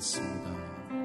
나아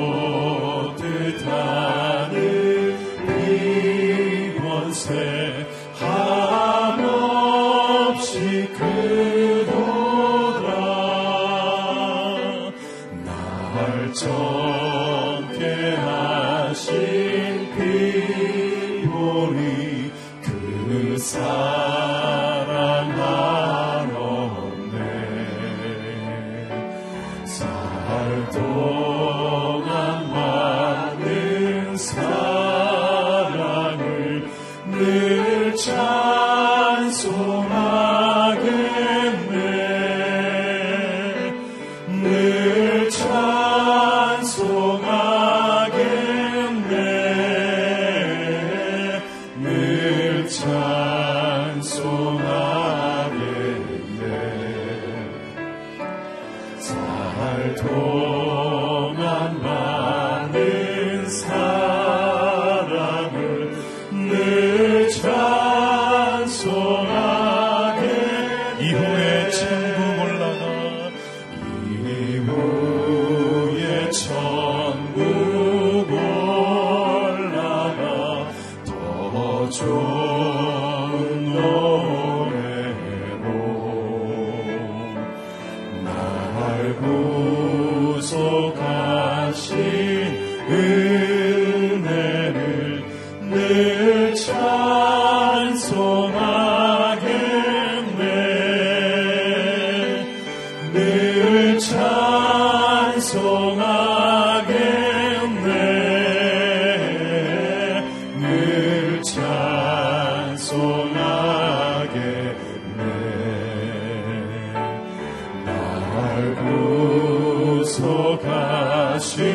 샘솟 많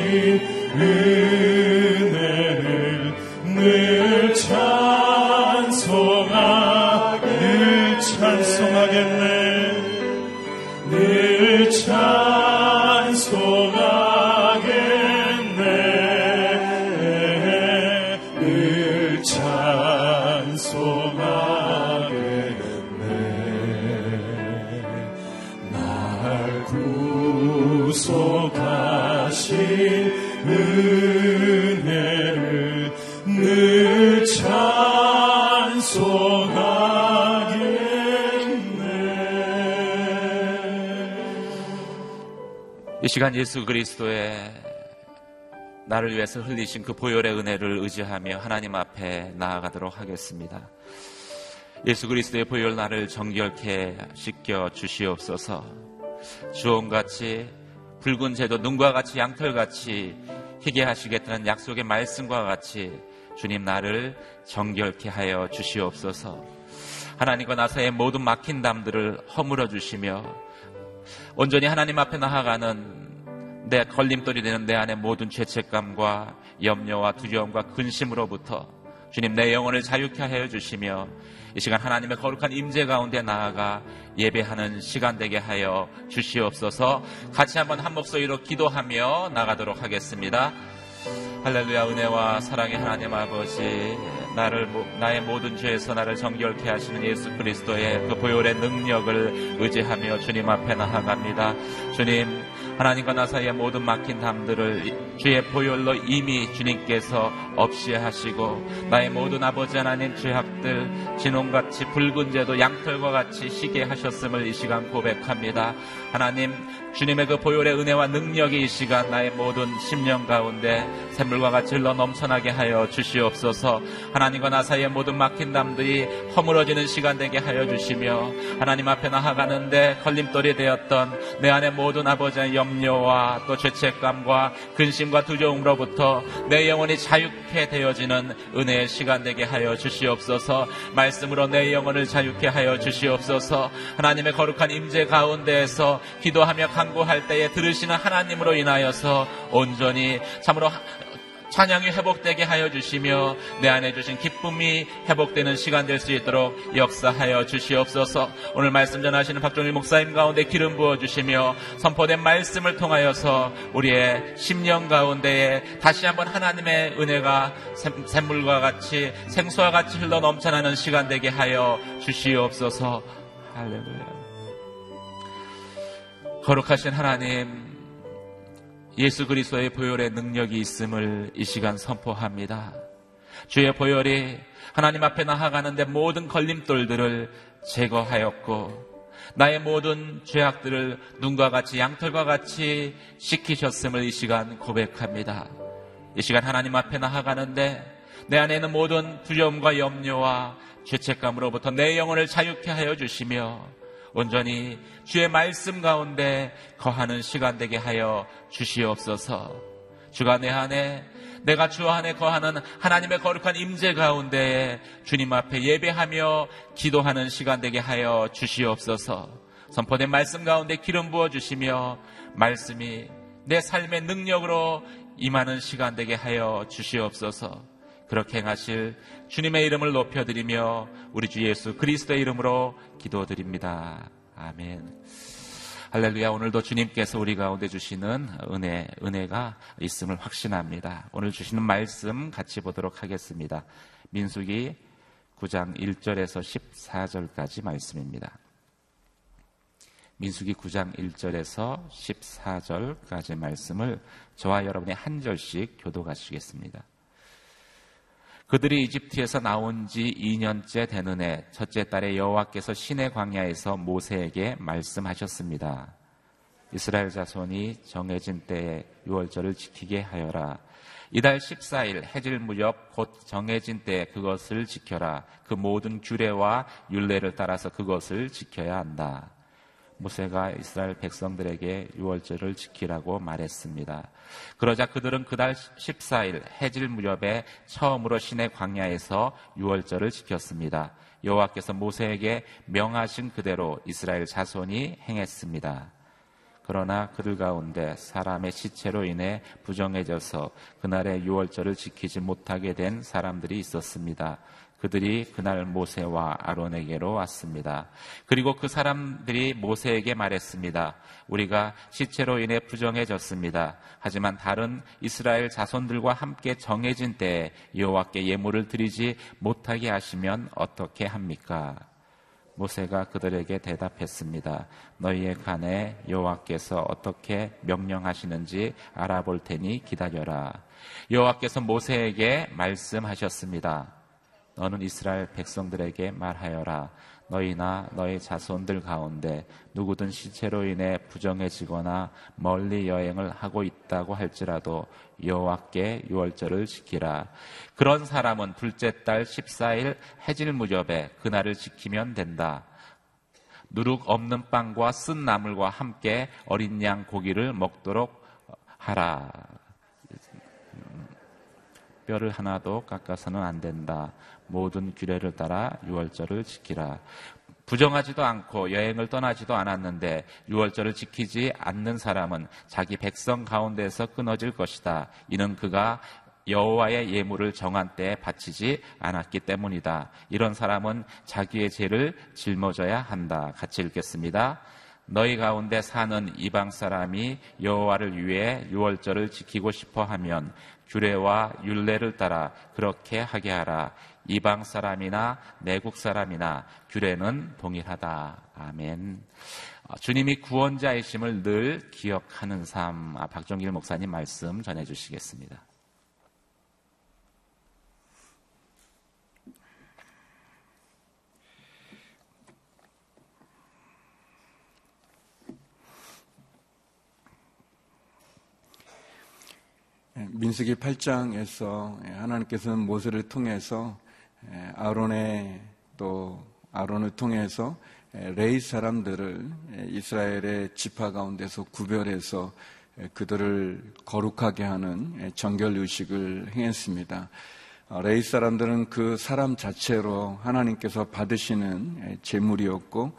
늘 시간 예수 그리스도의 나를 위해서 흘리신 그 보혈의 은혜를 의지하며 하나님 앞에 나아가도록 하겠습니다. 예수 그리스도의 보혈 나를 정결케 씻겨 주시옵소서. 주홍같이 붉은 재도 눈과 같이 양털같이 희게 하시겠다는 약속의 말씀과 같이 주님 나를 정결케 하여 주시옵소서. 하나님과 나사의 모든 막힌 담들을 허물어 주시며 온전히 하나님 앞에 나아가는 내 걸림돌이 되는 내 안의 모든 죄책감과 염려와 두려움과 근심으로부터 주님 내 영혼을 자유케 하여 주시며 이 시간 하나님의 거룩한 임재 가운데 나아가 예배하는 시간 되게 하여 주시옵소서 같이 한번 한 목소리로 기도하며 나가도록 하겠습니다. 할렐루야 은혜와 사랑의 하나님 아버지 나를 나의 모든 죄에서 나를 정결케 하시는 예수 그리스도의 그 보혈의 능력을 의지하며 주님 앞에 나아갑니다. 주님 하나님과 나 사이의 모든 막힌 담들을 주의 보혈로 이미 주님께서 없이 하시고 나의 모든 아버지 하나님 죄악들 진홍같이 붉은 죄도 양털과 같이 시게 하셨음을 이 시간 고백합니다. 하나님 주님의 그 보혈의 은혜와 능력이 이 시간 나의 모든 심령 가운데 샘물과 같이 흘러 넘쳐나게 하여 주시옵소서 하나님과 나 사이의 모든 막힌 담들이 허물어지는 시간 되게 하여 주시며 하나님 앞에 나아가는데 걸림돌이 되었던 내 안의 모든 아버지의 염려와 또 죄책감과 근심 과 두려움으로부터 내 영혼이 자유케 되어지는 은혜의 시간 되게 하여 주시옵소서. 말씀으로 내 영혼을 자유케 하여 주시옵소서. 하나님의 거룩한 임재 가운데에서 기도하며 간구할 때에 들으시는 하나님으로 인하여서 온전히 참으로 찬양이 회복되게 하여 주시며 내 안에 주신 기쁨이 회복되는 시간 될 수 있도록 역사하여 주시옵소서. 오늘 말씀 전하시는 박종일 목사님 가운데 기름 부어 주시며 선포된 말씀을 통하여서 우리의 심령 가운데에 다시 한번 하나님의 은혜가 샘물과 같이 생수와 같이 흘러 넘쳐나는 시간 되게 하여 주시옵소서. 할렐루야. 거룩하신 하나님 예수 그리스도의 보혈의 능력이 있음을 이 시간 선포합니다. 주의 보혈이 하나님 앞에 나아가는데 모든 걸림돌들을 제거하였고 나의 모든 죄악들을 눈과 같이 양털과 같이 씻기셨음을 이 시간 고백합니다. 이 시간 하나님 앞에 나아가는데 내 안에 있는 모든 두려움과 염려와 죄책감으로부터 내 영혼을 자유케 하여 주시며 온전히 주의 말씀 가운데 거하는 시간 되게 하여 주시옵소서. 주가 내 안에 내가 주 안에 거하는 하나님의 거룩한 임재 가운데 주님 앞에 예배하며 기도하는 시간 되게 하여 주시옵소서. 선포된 말씀 가운데 기름 부어 주시며 말씀이 내 삶의 능력으로 임하는 시간 되게 하여 주시옵소서. 그렇게 행하실 주님의 이름을 높여드리며 우리 주 예수 그리스도의 이름으로 기도드립니다. 아멘. 할렐루야. 오늘도 주님께서 우리 가운데 주시는 은혜, 은혜가 있음을 확신합니다. 오늘 주시는 말씀 같이 보도록 하겠습니다. 민수기 9장 1절에서 14절까지 말씀입니다. 민수기 9장 1절에서 14절까지 말씀을 저와 여러분이 한 절씩 교도하시겠습니다. 그들이 이집트에서 나온 지 2년째 되는 해 첫째 달에 여호와께서 신의 광야에서 모세에게 말씀하셨습니다. 이스라엘 자손이 정해진 때에 유월절을 지키게 하여라. 이달 14일 해질 무렵 곧 정해진 때에 그것을 지켜라. 그 모든 규례와 율례를 따라서 그것을 지켜야 한다. 모세가 이스라엘 백성들에게 유월절을 지키라고 말했습니다. 그러자 그들은 그달 14일 해질 무렵에 처음으로 신의 광야에서 유월절을 지켰습니다. 여호와께서 모세에게 명하신 그대로 이스라엘 자손이 행했습니다. 그러나 그들 가운데 사람의 시체로 인해 부정해져서 그날의 유월절을 지키지 못하게 된 사람들이 있었습니다. 그들이 그날 모세와 아론에게로 왔습니다. 그리고 그 사람들이 모세에게 말했습니다. 우리가 시체로 인해 부정해졌습니다. 하지만 다른 이스라엘 자손들과 함께 정해진 때에 여호와께 예물을 드리지 못하게 하시면 어떻게 합니까? 모세가 그들에게 대답했습니다. 너희의 간에 여호와께서 어떻게 명령하시는지 알아볼 테니 기다려라. 여호와께서 모세에게 말씀하셨습니다. 너는 이스라엘 백성들에게 말하여라. 너희나 너희 자손들 가운데 누구든 시체로 인해 부정해지거나 멀리 여행을 하고 있다고 할지라도 여호와께 유월절을 지키라. 그런 사람은 둘째 달 14일 해질 무렵에 그날을 지키면 된다. 누룩 없는 빵과 쓴 나물과 함께 어린 양 고기를 먹도록 하라. 뼈를 하나도 깎아서는 안 된다. 모든 규례를 따라 유월절을 지키라. 부정하지도 않고 여행을 떠나지도 않았는데 유월절을 지키지 않는 사람은 자기 백성 가운데서 끊어질 것이다. 이는 그가 여호와의 예물을 정한 때에 바치지 않았기 때문이다. 이런 사람은 자기의 죄를 짊어져야 한다. 같이 읽겠습니다. 너희 가운데 사는 이방 사람이 여호와를 위해 유월절을 지키고 싶어 하면 규례와 율례를 따라 그렇게 하게 하라. 이방 사람이나 내국 사람이나 규례는 동일하다. 아멘. 아, 주님이 구원자이심을 늘 기억하는 삶. 아, 박종길 목사님 말씀 전해 주시겠습니다. 민수기 8장에서 하나님께서는 모세를 통해서 아론의 또 아론을 통해서 레이 사람들을 이스라엘의 지파 가운데서 구별해서 그들을 거룩하게 하는 정결 의식을 행했습니다. 어, 레이 사람들은 그 사람 자체로 하나님께서 받으시는 제물이었고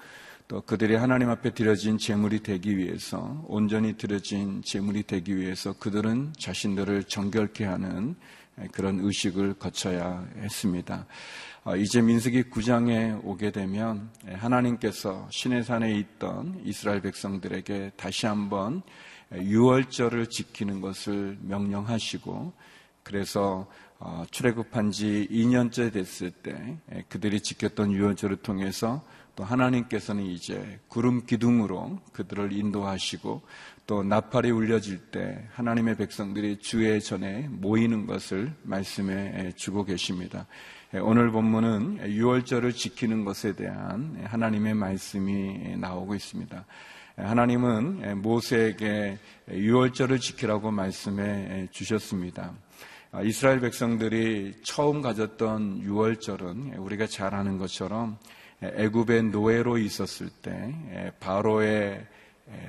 또 그들이 하나님 앞에 드려진 제물이 되기 위해서 온전히 드려진 제물이 되기 위해서 그들은 자신들을 정결케 하는 그런 의식을 거쳐야 했습니다. 어, 이제 민수기 9장에 오게 되면 하나님께서 신의 산에 있던 이스라엘 백성들에게 다시 한번 유월절을 지키는 것을 명령하시고 그래서 어, 출애굽한 지 2년째 됐을 때 그들이 지켰던 유월절을 통해서 또 하나님께서는 이제 구름 기둥으로 그들을 인도하시고 또 나팔이 울려질 때 하나님의 백성들이 주의 전에 모이는 것을 말씀해 주고 계십니다. 오늘 본문은 6월절을 지키는 것에 대한 하나님의 말씀이 나오고 있습니다. 하나님은 모세에게 6월절을 지키라고 말씀해 주셨습니다. 이스라엘 백성들이 처음 가졌던 6월절은 우리가 잘 아는 것처럼 애굽의 노예로 있었을 때 바로의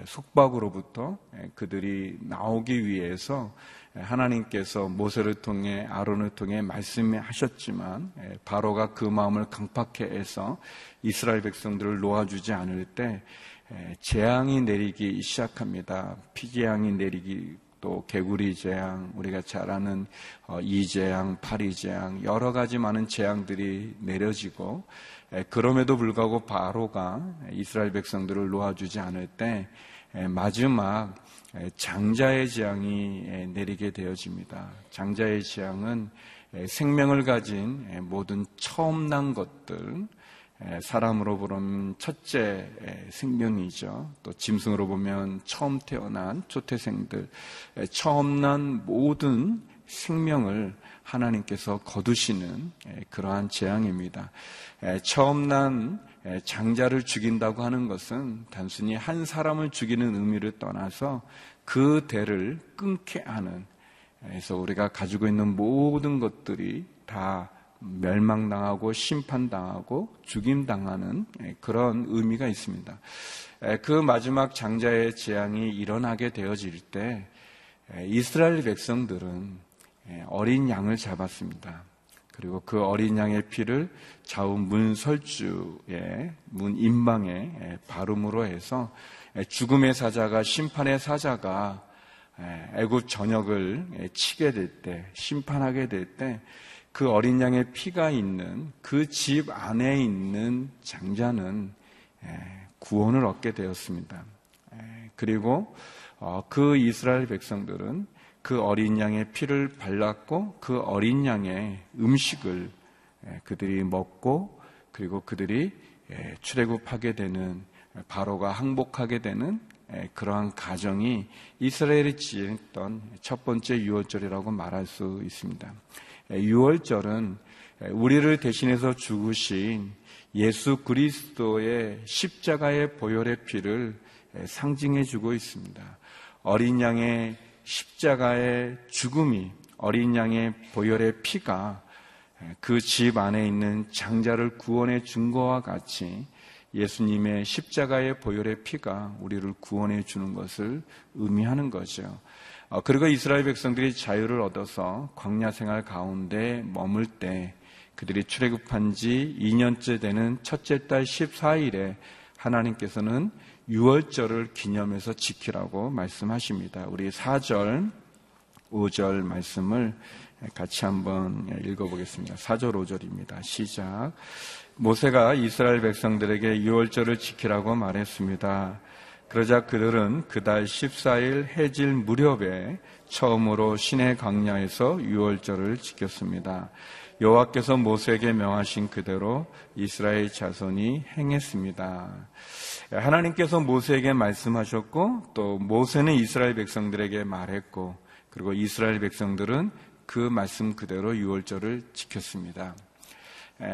속박으로부터 그들이 나오기 위해서 하나님께서 모세를 통해 아론을 통해 말씀하셨지만 바로가 그 마음을 강팍해 해서 이스라엘 백성들을 놓아주지 않을 때 재앙이 내리기 시작합니다. 피재앙이 내리기 또 개구리 재앙, 우리가 잘 아는 어, 이재앙, 파리 재앙, 여러 가지 많은 재앙들이 내려지고 그럼에도 불구하고 바로가 이스라엘 백성들을 놓아주지 않을 때 마지막 장자의 재앙이 내리게 되어집니다. 장자의 재앙은 생명을 가진 모든 처음 난 것들, 사람으로 보면 첫째 생명이죠. 또 짐승으로 보면 처음 태어난 초태생들, 처음 난 모든 생명을 하나님께서 거두시는 그러한 재앙입니다. 처음 난 장자를 죽인다고 하는 것은 단순히 한 사람을 죽이는 의미를 떠나서 그 대를 끊게 하는 그래서 우리가 가지고 있는 모든 것들이 다 멸망당하고 심판당하고 죽임당하는 그런 의미가 있습니다. 그 마지막 장자의 재앙이 일어나게 되어질 때 이스라엘 백성들은 어린 양을 잡았습니다. 그리고 그 어린 양의 피를 좌우 문설주의 문 인방에 바름으로 해서 죽음의 사자가 심판의 사자가 애굽 전역을 치게 될 때, 심판하게 될 때, 그 어린 양의 피가 있는 그 집 안에 있는 장자는 구원을 얻게 되었습니다. 그리고 어, 그 이스라엘 백성들은 그 어린 양의 피를 발랐고 그 어린 양의 음식을 그들이 먹고 그리고 그들이 예, 출애굽하게 되는 바로가 항복하게 되는 예, 그러한 가정이 이스라엘이 지냈던 첫 번째 유월절이라고 말할 수 있습니다. 예, 유월절은 우리를 대신해서 죽으신 예수 그리스도의 십자가의 보혈의 피를 상징해 주고 있습니다. 어린 양의 십자가의 죽음이 어린 양의 보혈의 피가 그 집 안에 있는 장자를 구원해 준 것과 같이 예수님의 십자가의 보혈의 피가 우리를 구원해 주는 것을 의미하는 거죠. 어, 그리고 이스라엘 백성들이 자유를 얻어서 광야 생활 가운데 머물 때 그들이 출애굽한 지 2년째 되는 첫째 달 14일에 하나님께서는 6월절을 기념해서 지키라고 말씀하십니다. 우리 4절, 5절 말씀을 같이 한번 읽어보겠습니다. 4절, 5절입니다. 시작. 모세가 이스라엘 백성들에게 6월절을 지키라고 말했습니다. 그러자 그들은 그달 14일 해질 무렵에 처음으로 신의 강야에서 6월절을 지켰습니다. 여호와께서 모세에게 명하신 그대로 이스라엘 자손이 행했습니다. 하나님께서 모세에게 말씀하셨고 또 모세는 이스라엘 백성들에게 말했고 그리고 이스라엘 백성들은 그 말씀 그대로 유월절을 지켰습니다.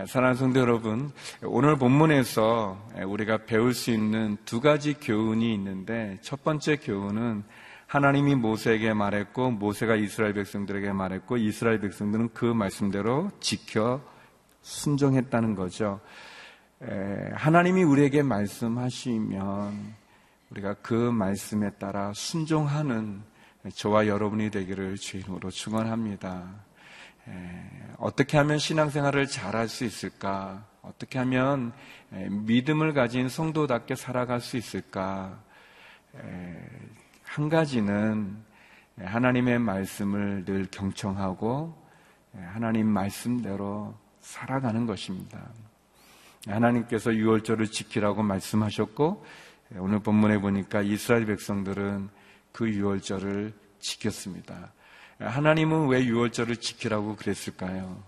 사랑하는 성도 여러분, 오늘 본문에서 우리가 배울 수 있는 두 가지 교훈이 있는데 첫 번째 교훈은 하나님이 모세에게 말했고 모세가 이스라엘 백성들에게 말했고 이스라엘 백성들은 그 말씀대로 지켜 순종했다는 거죠. 하나님이 우리에게 말씀하시면 우리가 그 말씀에 따라 순종하는 저와 여러분이 되기를 주인으로 축원합니다. 어떻게 하면 신앙생활을 잘할 수 있을까? 어떻게 하면 믿음을 가진 성도답게 살아갈 수 있을까? 한 가지는 하나님의 말씀을 늘 경청하고 하나님 말씀대로 살아가는 것입니다. 하나님께서 유월절을 지키라고 말씀하셨고 오늘 본문에 보니까 이스라엘 백성들은 그 유월절을 지켰습니다. 하나님은 왜 유월절을 지키라고 그랬을까요?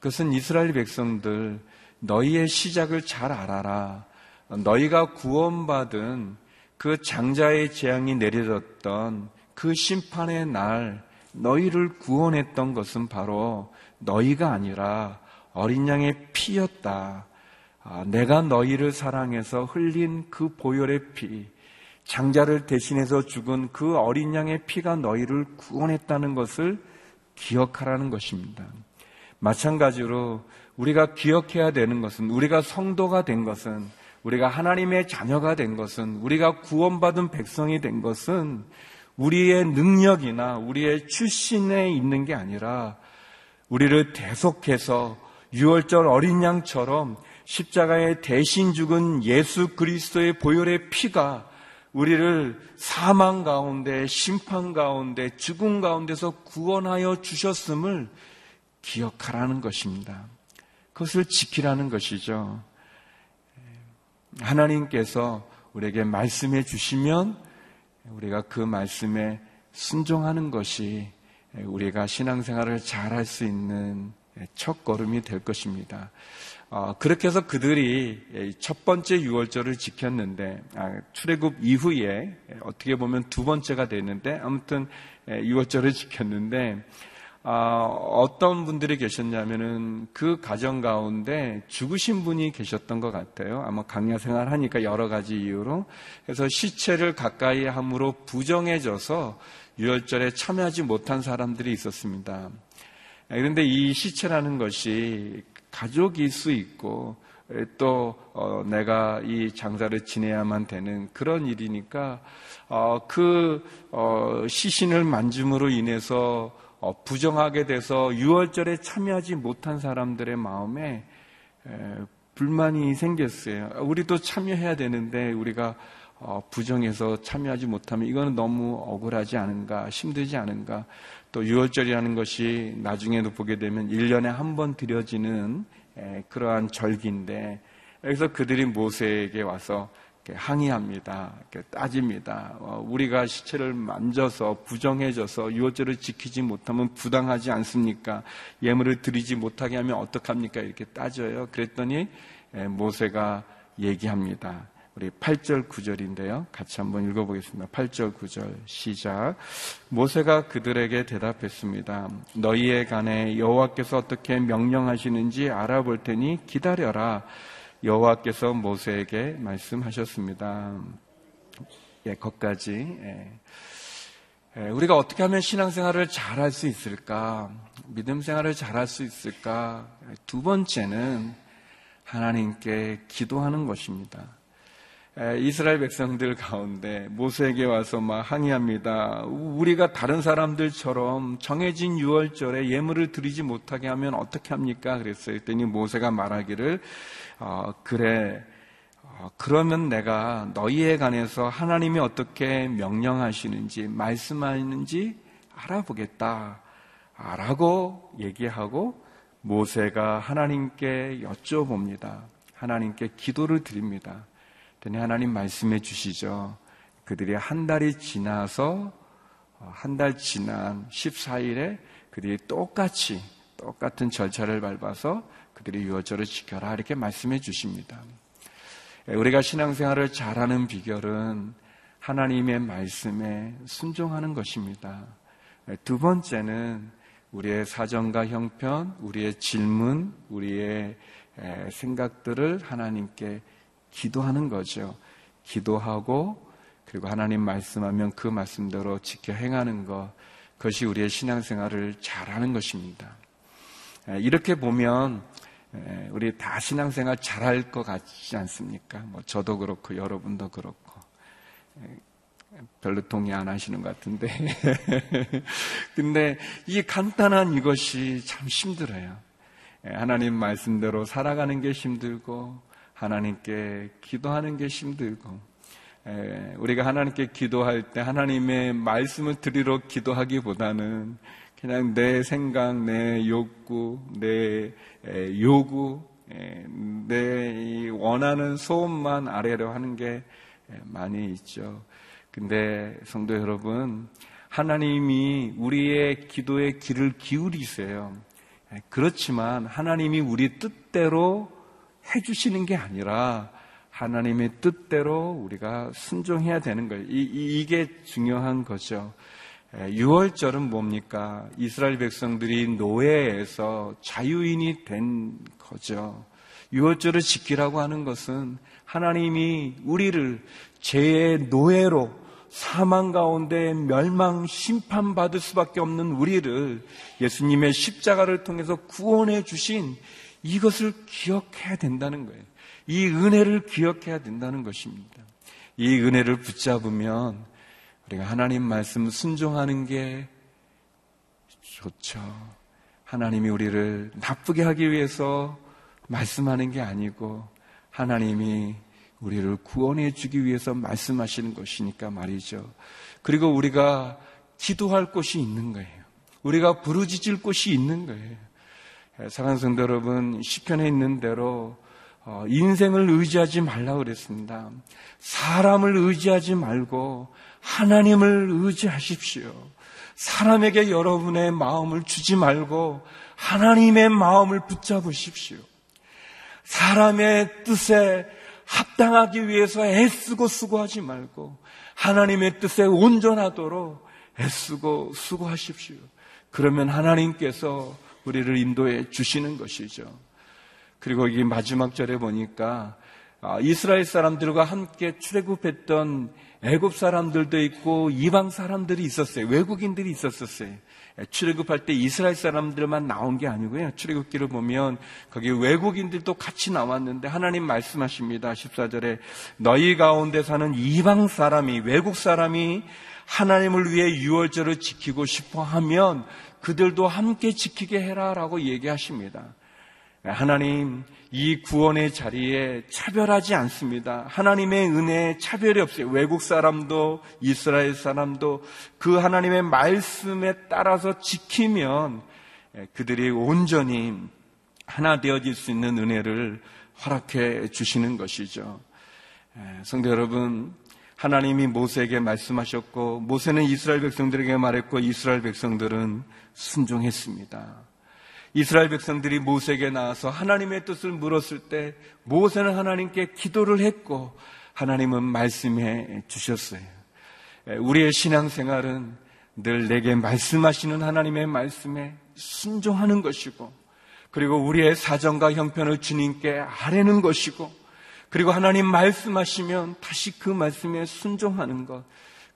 그것은 이스라엘 백성들 너희의 시작을 잘 알아라. 너희가 구원받은 그 장자의 재앙이 내려졌던 그 심판의 날 너희를 구원했던 것은 바로 너희가 아니라 어린 양의 피였다. 아, 내가 너희를 사랑해서 흘린 그 보혈의 피, 장자를 대신해서 죽은 그 어린 양의 피가 너희를 구원했다는 것을 기억하라는 것입니다. 마찬가지로 우리가 기억해야 되는 것은 우리가 성도가 된 것은 우리가 하나님의 자녀가 된 것은 우리가 구원받은 백성이 된 것은 우리의 능력이나 우리의 출신에 있는 게 아니라 우리를 대속해서 유월절 어린 양처럼 십자가에 대신 죽은 예수 그리스도의 보혈의 피가 우리를 사망 가운데, 심판 가운데, 죽음 가운데서 구원하여 주셨음을 기억하라는 것입니다. 그것을 지키라는 것이죠. 하나님께서 우리에게 말씀해 주시면 우리가 그 말씀에 순종하는 것이 우리가 신앙생활을 잘 할 수 있는 첫 걸음이 될 것입니다. 어, 그렇게 해서 그들이 첫 번째 유월절을 지켰는데 아, 출애굽 이후에 어떻게 보면 두 번째가 됐는데 아무튼 유월절을 지켰는데 아, 어떤 분들이 계셨냐면은 그 가정 가운데 죽으신 분이 계셨던 것 같아요. 아마 강야 생활 하니까 여러 가지 이유로. 그래서 시체를 가까이 함으로 부정해져서 유월절에 참여하지 못한 사람들이 있었습니다. 그런데 이 시체라는 것이 가족일 수 있고 또 어, 내가 이 장사를 지내야만 되는 그런 일이니까 어, 그 어, 시신을 만짐으로 인해서 어, 부정하게 돼서 유월절에 참여하지 못한 사람들의 마음에 불만이 생겼어요. 우리도 참여해야 되는데 우리가 어, 부정해서 참여하지 못하면 이거는 너무 억울하지 않은가, 힘들지 않은가. 또 유월절이라는 것이 나중에도 보게 되면 1년에 한 번 드려지는 그러한 절기인데 여기서 그들이 모세에게 와서 항의합니다. 따집니다. 어, 우리가 시체를 만져서 부정해져서 유월절을 지키지 못하면 부당하지 않습니까? 예물을 드리지 못하게 하면 어떡합니까? 이렇게 따져요. 그랬더니 모세가 얘기합니다. 우리 8절 9절인데요. 같이 한번 읽어보겠습니다. 8절 9절 시작. 모세가 그들에게 대답했습니다. 너희에 관해 여호와께서 어떻게 명령하시는지 알아볼 테니 기다려라. 여호와께서 모세에게 말씀하셨습니다. 예, 거까지. 예. 예, 우리가 어떻게 하면 신앙생활을 잘 할 수 있을까? 믿음 생활을 잘 할 수 있을까? 두 번째는 하나님께 기도하는 것입니다. 이스라엘 백성들 가운데 모세에게 와서 막 항의합니다. 우리가 다른 사람들처럼 정해진 유월절에 예물을 드리지 못하게 하면 어떻게 합니까? 그랬어요. 그랬더니 모세가 말하기를 어, 그래. 어, 그러면 내가 너희에 관해서 하나님이 어떻게 명령하시는지 말씀하시는지 알아보겠다. 라고 얘기하고 모세가 하나님께 여쭤봅니다. 하나님께 기도를 드립니다. 그랬더니 하나님 말씀해 주시죠. 그들이 한 달이 지나서 어, 한달 지난 14일에 그들이 똑같이 똑같은 절차를 밟아서 그들이 유월절을 지켜라 이렇게 말씀해 주십니다. 예, 우리가 신앙생활을 잘하는 비결은 하나님의 말씀에 순종하는 것입니다. 예, 두 번째는 우리의 사정과 형편, 우리의 질문, 우리의 생각들을 하나님께 기도하는 거죠. 기도하고 그리고 하나님 말씀하면 그 말씀대로 지켜 행하는 것, 그것이 우리의 신앙생활을 잘하는 것입니다. 이렇게 보면 우리 다 신앙생활 잘할 것 같지 않습니까? 뭐 저도 그렇고 여러분도 그렇고 별로 동의 안 하시는 것 같은데. 근데 이 간단한 이것이 참 힘들어요. 하나님 말씀대로 살아가는 게 힘들고 하나님께 기도하는 게 힘들고 우리가 하나님께 기도할 때 하나님의 말씀을 드리러 기도하기보다는 그냥 내 생각, 내 욕구, 내 요구, 내 원하는 소원만 아래로 하는 게 많이 있죠. 근데 성도 여러분, 하나님이 우리의 기도의 귀를 기울이세요. 그렇지만 하나님이 우리 뜻대로 해주시는 게 아니라 하나님의 뜻대로 우리가 순종해야 되는 거예요. 이, 게 중요한 거죠. 6월절은 뭡니까? 이스라엘 백성들이 노예에서 자유인이 된 거죠. 6월절을 지키라고 하는 것은 하나님이 우리를 죄의 노예로 사망 가운데 멸망 심판받을 수밖에 없는 우리를 예수님의 십자가를 통해서 구원해 주신 이것을 기억해야 된다는 거예요. 이 은혜를 기억해야 된다는 것입니다. 이 은혜를 붙잡으면 우리가 하나님 말씀 순종하는 게 좋죠. 하나님이 우리를 나쁘게 하기 위해서 말씀하는 게 아니고 하나님이 우리를 구원해 주기 위해서 말씀하시는 것이니까 말이죠. 그리고 우리가 기도할 곳이 있는 거예요. 우리가 부르짖을 곳이 있는 거예요. 사랑하는 성도 여러분, 시편에 있는 대로 어, 인생을 의지하지 말라고 그랬습니다. 사람을 의지하지 말고 하나님을 의지하십시오. 사람에게 여러분의 마음을 주지 말고 하나님의 마음을 붙잡으십시오. 사람의 뜻에 합당하기 위해서 애쓰고 수고하지 말고 하나님의 뜻에 온전하도록 애쓰고 수고하십시오. 그러면 하나님께서 우리를 인도해 주시는 것이죠. 그리고 이 마지막 절에 보니까 아, 이스라엘 사람들과 함께 출애굽했던 애굽 사람들도 있고 이방 사람들이 있었어요. 외국인들이 있었었어요. 출애굽할 때 이스라엘 사람들만 나온 게 아니고요. 출애굽기를 보면 거기 외국인들도 같이 나왔는데 하나님 말씀하십니다. 14절에 너희 가운데 사는 이방 사람이 외국 사람이 하나님을 위해 유월절을 지키고 싶어 하면 그들도 함께 지키게 해라 라고 얘기하십니다. 하나님, 이 구원의 자리에 차별하지 않습니다. 하나님의 은혜에 차별이 없어요. 외국 사람도 이스라엘 사람도 그 하나님의 말씀에 따라서 지키면 그들이 온전히 하나 되어질 수 있는 은혜를 허락해 주시는 것이죠. 성도 여러분, 하나님이 모세에게 말씀하셨고 모세는 이스라엘 백성들에게 말했고 이스라엘 백성들은 순종했습니다. 이스라엘 백성들이 모세에게 나와서 하나님의 뜻을 물었을 때 모세는 하나님께 기도를 했고 하나님은 말씀해 주셨어요. 우리의 신앙생활은 늘 내게 말씀하시는 하나님의 말씀에 순종하는 것이고 그리고 우리의 사정과 형편을 주님께 아뢰는 것이고 그리고 하나님 말씀하시면 다시 그 말씀에 순종하는 것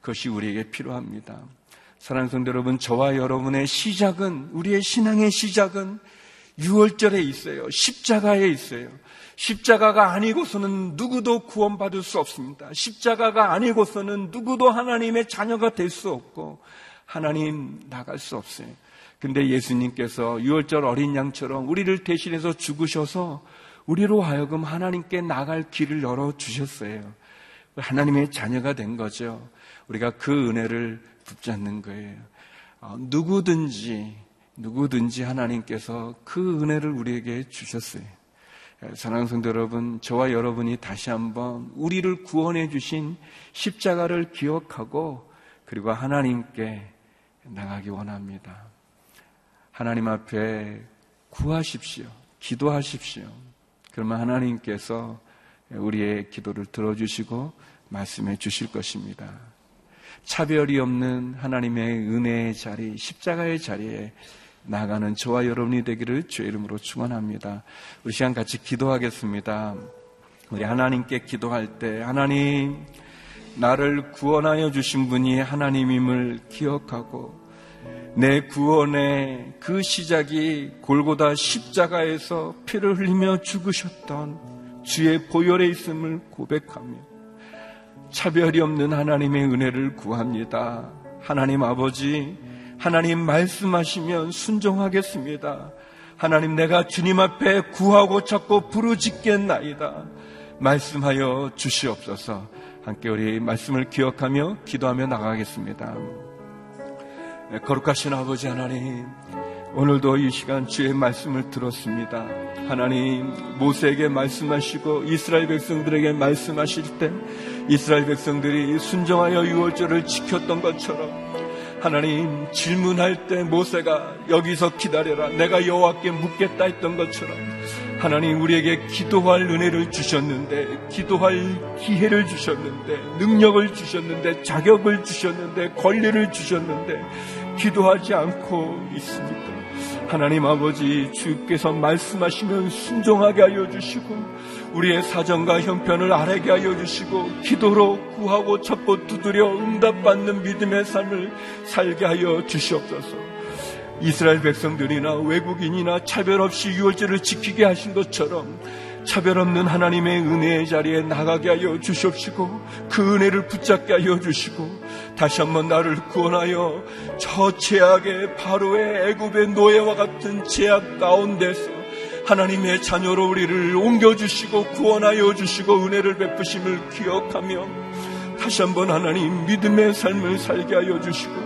그것이 우리에게 필요합니다. 사랑하는 성도 여러분, 저와 여러분의 시작은 우리의 신앙의 시작은 6월절에 있어요. 십자가에 있어요. 십자가가 아니고서는 누구도 구원받을 수 없습니다. 십자가가 아니고서는 누구도 하나님의 자녀가 될 수 없고 하나님 나갈 수 없어요. 근데 예수님께서 6월절 어린 양처럼 우리를 대신해서 죽으셔서 우리로 하여금 하나님께 나갈 길을 열어 주셨어요. 하나님의 자녀가 된 거죠. 우리가 그 은혜를 붙잡는 거예요. 어, 누구든지 누구든지 하나님께서 그 은혜를 우리에게 주셨어요. 사랑하는 성도 여러분, 저와 여러분이 다시 한번 우리를 구원해 주신 십자가를 기억하고 그리고 하나님께 나가기 원합니다. 하나님 앞에 구하십시오. 기도하십시오. 그러면 하나님께서 우리의 기도를 들어주시고 말씀해 주실 것입니다. 차별이 없는 하나님의 은혜의 자리, 십자가의 자리에 나가는 저와 여러분이 되기를 주의 이름으로 축원합니다. 우리 시간 같이 기도하겠습니다. 우리 하나님께 기도할 때 하나님 나를 구원하여 주신 분이 하나님임을 기억하고 내 구원의 그 시작이 골고다 십자가에서 피를 흘리며 죽으셨던 주의 보혈에 있음을 고백하며 차별이 없는 하나님의 은혜를 구합니다. 하나님 아버지, 하나님 말씀하시면 순종하겠습니다. 하나님 내가 주님 앞에 구하고 찾고 부르짖겠나이다. 말씀하여 주시옵소서. 함께 우리 말씀을 기억하며 기도하며 나가겠습니다. 네, 거룩하신 아버지 하나님, 오늘도 이 시간 주의 말씀을 들었습니다. 하나님, 모세에게 말씀하시고 이스라엘 백성들에게 말씀하실 때 이스라엘 백성들이 순종하여 유월절을 지켰던 것처럼 하나님 질문할 때 모세가 여기서 기다려라 내가 여호와께 묻겠다 했던 것처럼 하나님 우리에게 기도할 은혜를 주셨는데 기도할 기회를 주셨는데 능력을 주셨는데 자격을 주셨는데 권리를 주셨는데 기도하지 않고 있습니까? 하나님 아버지 주께서 말씀하시면 순종하게 하여 주시고 우리의 사정과 형편을 아뢰게 하여 주시고 기도로 구하고 찾고 두드려 응답받는 믿음의 삶을 살게 하여 주시옵소서. 이스라엘 백성들이나 외국인이나 차별 없이 유월절을 지키게 하신 것처럼 차별 없는 하나님의 은혜의 자리에 나가게 하여 주시옵시고 그 은혜를 붙잡게 하여 주시고 다시 한번 나를 구원하여 저 죄악의 바로의 애굽의 노예와 같은 죄악 가운데서 하나님의 자녀로 우리를 옮겨주시고 구원하여 주시고 은혜를 베푸심을 기억하며 다시 한번 하나님 믿음의 삶을 살게 하여 주시고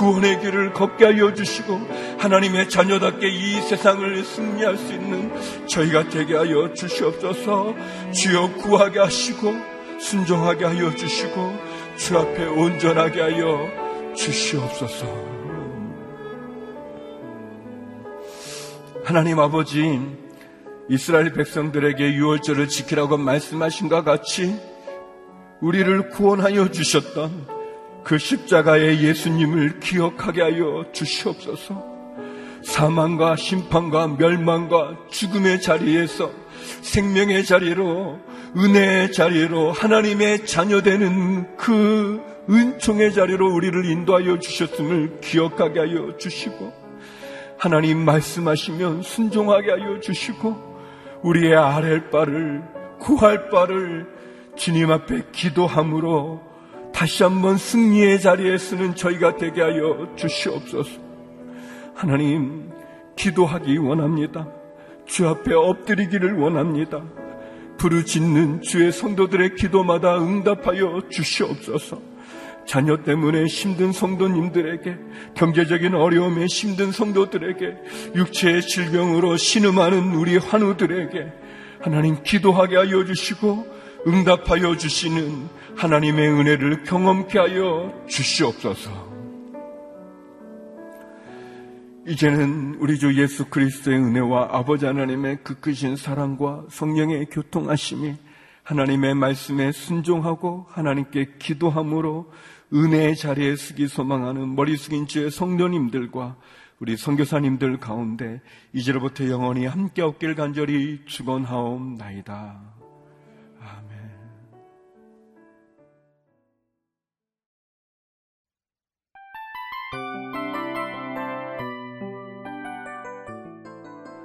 구원의 길을 걷게 하여 주시고 하나님의 자녀답게 이 세상을 승리할 수 있는 저희가 되게 하여 주시옵소서. 주여 구하게 하시고 순종하게 하여 주시고 주 앞에 온전하게 하여 주시옵소서. 하나님 아버지 이스라엘 백성들에게 유월절을 지키라고 말씀하신 것 같이 우리를 구원하여 주셨던 그 십자가의 예수님을 기억하게 하여 주시옵소서. 사망과 심판과 멸망과 죽음의 자리에서 생명의 자리로 은혜의 자리로 하나님의 자녀되는 그 은총의 자리로 우리를 인도하여 주셨음을 기억하게 하여 주시고 하나님 말씀하시면 순종하게 하여 주시고 우리의 아랠 바를 구할 바를 주님 앞에 기도함으로 다시 한번 승리의 자리에 서는 저희가 되게 하여 주시옵소서. 하나님, 기도하기 원합니다. 주 앞에 엎드리기를 원합니다. 부르짖는 주의 성도들의 기도마다 응답하여 주시옵소서. 자녀 때문에 힘든 성도님들에게, 경제적인 어려움에 힘든 성도들에게, 육체의 질병으로 신음하는 우리 환우들에게 하나님 기도하게 하여 주시고 응답하여 주시는 하나님의 은혜를 경험케 하여 주시옵소서. 이제는 우리 주 예수 그리스도의 은혜와 아버지 하나님의 그 크신 사랑과 성령의 교통하심이 하나님의 말씀에 순종하고 하나님께 기도함으로 은혜의 자리에 서기 소망하는 머리 숙인 주의 성도님들과 우리 선교사님들 가운데 이제로부터 영원히 함께 없길 간절히 축원하옵나이다.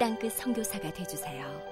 땅끝 선교사가 되주세요.